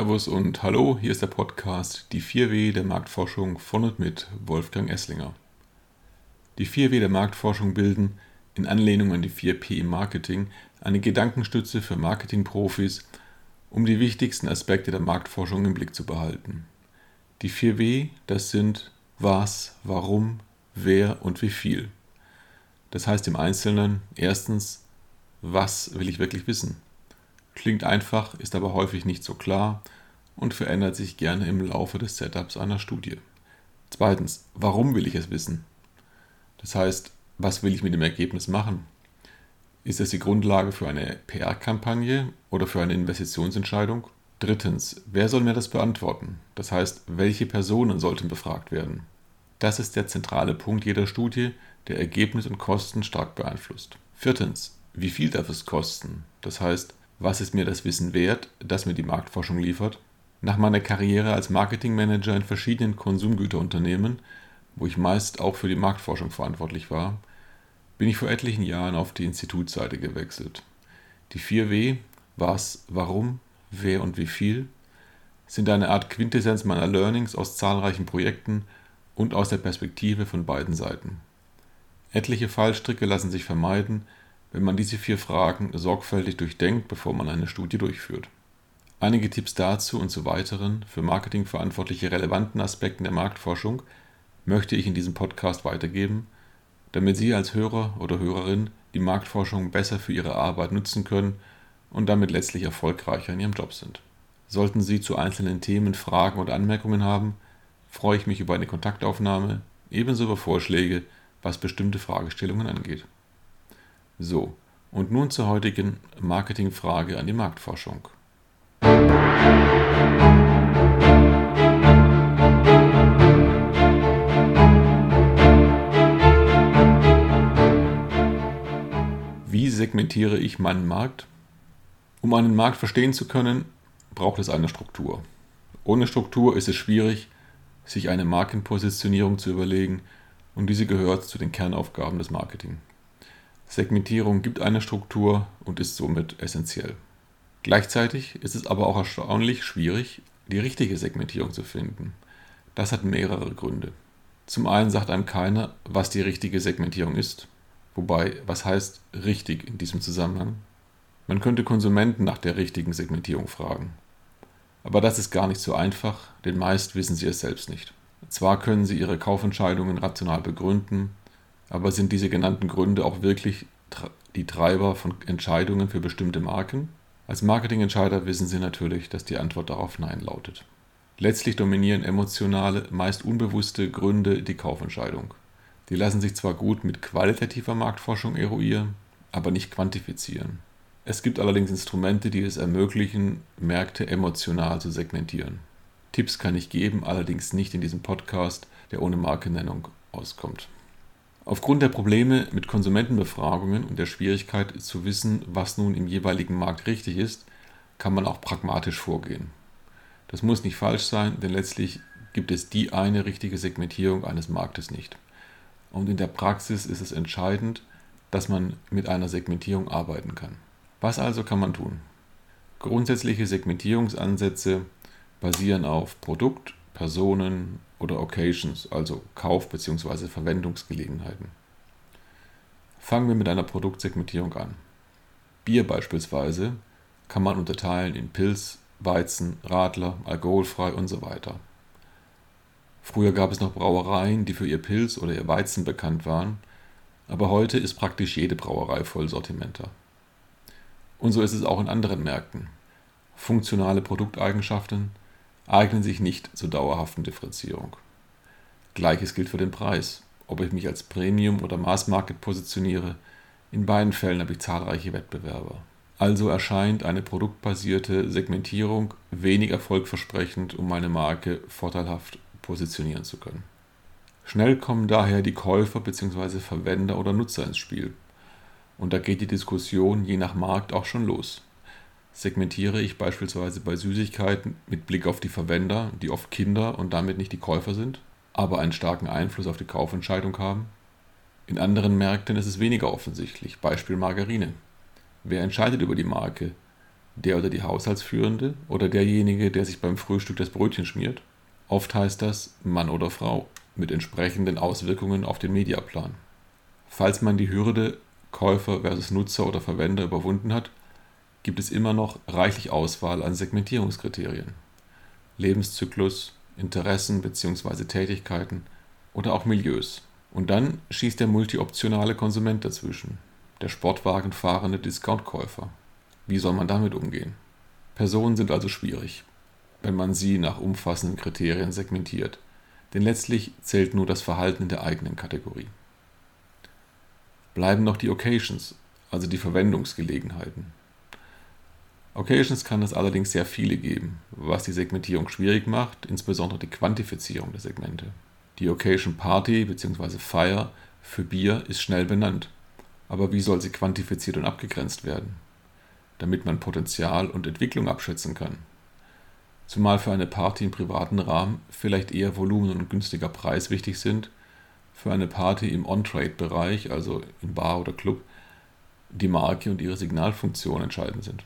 Servus und Hallo, hier ist der Podcast Die 4W der Marktforschung von und mit Wolfgang Esslinger. Die 4W der Marktforschung bilden, in Anlehnung an die 4P im Marketing, eine Gedankenstütze für Marketingprofis, um die wichtigsten Aspekte der Marktforschung im Blick zu behalten. Die 4W, das sind was, warum, wer und wie viel. Das heißt im Einzelnen erstens, was will ich wirklich wissen? Klingt einfach, ist aber häufig nicht so klar und verändert sich gerne im Laufe des Setups einer Studie. Zweitens, warum will ich es wissen? Das heißt, was will ich mit dem Ergebnis machen? Ist es die Grundlage für eine PR-Kampagne oder für eine Investitionsentscheidung? Drittens, wer soll mir das beantworten? Das heißt, welche Personen sollten befragt werden? Das ist der zentrale Punkt jeder Studie, der Ergebnis und Kosten stark beeinflusst. Viertens, wie viel darf es kosten? Das heißt, was ist mir das Wissen wert, das mir die Marktforschung liefert? Nach meiner Karriere als Marketingmanager in verschiedenen Konsumgüterunternehmen, wo ich meist auch für die Marktforschung verantwortlich war, bin ich vor etlichen Jahren auf die Institutsseite gewechselt. Die 4W, was, warum, wer und wie viel, sind eine Art Quintessenz meiner Learnings aus zahlreichen Projekten und aus der Perspektive von beiden Seiten. Etliche Fallstricke lassen sich vermeiden, wenn man diese vier Fragen sorgfältig durchdenkt, bevor man eine Studie durchführt. Einige Tipps dazu und zu weiteren, für Marketing verantwortliche relevanten Aspekten der Marktforschung möchte ich in diesem Podcast weitergeben, damit Sie als Hörer oder Hörerin die Marktforschung besser für Ihre Arbeit nutzen können und damit letztlich erfolgreicher in Ihrem Job sind. Sollten Sie zu einzelnen Themen Fragen oder Anmerkungen haben, freue ich mich über eine Kontaktaufnahme, ebenso über Vorschläge, was bestimmte Fragestellungen angeht. So, und nun zur heutigen Marketingfrage an die Marktforschung. Wie segmentiere ich meinen Markt? Um einen Markt verstehen zu können, braucht es eine Struktur. Ohne Struktur ist es schwierig, sich eine Markenpositionierung zu überlegen und diese gehört zu den Kernaufgaben des Marketing. Segmentierung gibt eine Struktur und ist somit essentiell. Gleichzeitig ist es aber auch erstaunlich schwierig, die richtige Segmentierung zu finden. Das hat mehrere Gründe. Zum einen sagt einem keiner, was die richtige Segmentierung ist. Wobei, was heißt richtig in diesem Zusammenhang? Man könnte Konsumenten nach der richtigen Segmentierung fragen. Aber das ist gar nicht so einfach, denn meist wissen sie es selbst nicht. Zwar können sie ihre Kaufentscheidungen rational begründen, aber sind diese genannten Gründe auch wirklich die Treiber von Entscheidungen für bestimmte Marken? Als Marketingentscheider wissen Sie natürlich, dass die Antwort darauf Nein lautet. Letztlich dominieren emotionale, meist unbewusste Gründe die Kaufentscheidung. Die lassen sich zwar gut mit qualitativer Marktforschung eruieren, aber nicht quantifizieren. Es gibt allerdings Instrumente, die es ermöglichen, Märkte emotional zu segmentieren. Tipps kann ich geben, allerdings nicht in diesem Podcast, der ohne Markennennung auskommt. Aufgrund der Probleme mit Konsumentenbefragungen und der Schwierigkeit zu wissen, was nun im jeweiligen Markt richtig ist, kann man auch pragmatisch vorgehen. Das muss nicht falsch sein, denn letztlich gibt es die eine richtige Segmentierung eines Marktes nicht. Und in der Praxis ist es entscheidend, dass man mit einer Segmentierung arbeiten kann. Was also kann man tun? Grundsätzliche Segmentierungsansätze basieren auf Produkt, Personen oder Occasions, also Kauf- bzw. Verwendungsgelegenheiten. Fangen wir mit einer Produktsegmentierung an. Bier beispielsweise kann man unterteilen in Pilz, Weizen, Radler, alkoholfrei und so weiter. Früher gab es noch Brauereien, die für ihr Pilz oder ihr Weizen bekannt waren, aber heute ist praktisch jede Brauerei Vollsortimenter. Und so ist es auch in anderen Märkten. Funktionale Produkteigenschaften, eignen sich nicht zur dauerhaften Differenzierung. Gleiches gilt für den Preis. Ob ich mich als Premium- oder Mass-Market positioniere, in beiden Fällen habe ich zahlreiche Wettbewerber. Also erscheint eine produktbasierte Segmentierung wenig erfolgversprechend, um meine Marke vorteilhaft positionieren zu können. Schnell kommen daher die Käufer bzw. Verwender oder Nutzer ins Spiel. Und da geht die Diskussion je nach Markt auch schon los segmentiere ich beispielsweise bei Süßigkeiten mit Blick auf die Verwender, die oft Kinder und damit nicht die Käufer sind, aber einen starken Einfluss auf die Kaufentscheidung haben. In anderen Märkten ist es weniger offensichtlich, Beispiel Margarine. Wer entscheidet über die Marke? Der oder die Haushaltsführende oder derjenige, der sich beim Frühstück das Brötchen schmiert? Oft heißt das Mann oder Frau mit entsprechenden Auswirkungen auf den Mediaplan. Falls man die Hürde Käufer versus Nutzer oder Verwender überwunden hat, gibt es immer noch reichlich Auswahl an Segmentierungskriterien. Lebenszyklus, Interessen bzw. Tätigkeiten oder auch Milieus. Und dann schießt der multioptionale Konsument dazwischen, der Sportwagenfahrende Discountkäufer. Wie soll man damit umgehen? Personen sind also schwierig, wenn man sie nach umfassenden Kriterien segmentiert, denn letztlich zählt nur das Verhalten in der eigenen Kategorie. Bleiben noch die Occasions, also die Verwendungsgelegenheiten. Occasions kann es allerdings sehr viele geben, was die Segmentierung schwierig macht, insbesondere die Quantifizierung der Segmente. Die Occasion Party bzw. Fire für Bier ist schnell benannt, aber wie soll sie quantifiziert und abgegrenzt werden, damit man Potenzial und Entwicklung abschätzen kann? Zumal für eine Party im privaten Rahmen vielleicht eher Volumen und günstiger Preis wichtig sind, für eine Party im On-Trade-Bereich, also in Bar oder Club, die Marke und ihre Signalfunktion entscheidend sind.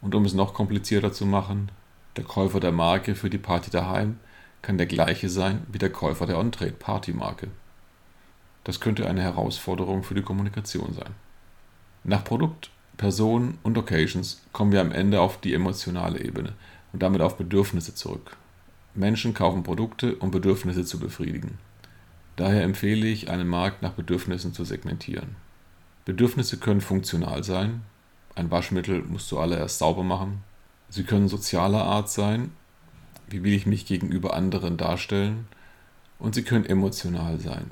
Und um es noch komplizierter zu machen, der Käufer der Marke für die Party daheim kann der gleiche sein wie der Käufer der On-Trade-Party-Marke. Das könnte eine Herausforderung für die Kommunikation sein. Nach Produkt, Person und Occasions kommen wir am Ende auf die emotionale Ebene und damit auf Bedürfnisse zurück. Menschen kaufen Produkte, um Bedürfnisse zu befriedigen. Daher empfehle ich, einen Markt nach Bedürfnissen zu segmentieren. Bedürfnisse können funktional sein, ein Waschmittel musst du zuallererst sauber machen. Sie können sozialer Art sein. Wie will ich mich gegenüber anderen darstellen? Und sie können emotional sein.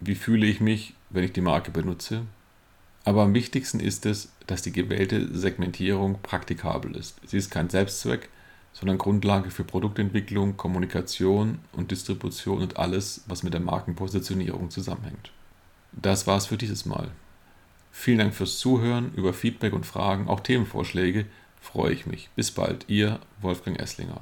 Wie fühle ich mich, wenn ich die Marke benutze? Aber am wichtigsten ist es, dass die gewählte Segmentierung praktikabel ist. Sie ist kein Selbstzweck, sondern Grundlage für Produktentwicklung, Kommunikation und Distribution und alles, was mit der Markenpositionierung zusammenhängt. Das war's für dieses Mal. Vielen Dank fürs Zuhören, über Feedback und Fragen, auch Themenvorschläge freue ich mich. Bis bald, ihr Wolfgang Esslinger.